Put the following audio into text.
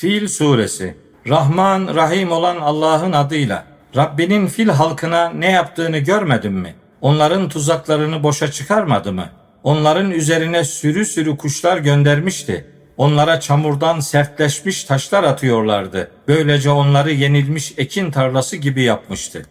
Fil suresi Rahman Rahim olan Allah'ın adıyla Rabbinin fil halkına ne yaptığını görmedin mi? Onların tuzaklarını boşa çıkarmadı mı? Onların üzerine sürü sürü kuşlar göndermişti. Onlara çamurdan sertleşmiş taşlar atıyorlardı. Böylece onları yenilmiş ekin tarlası gibi yapmıştı.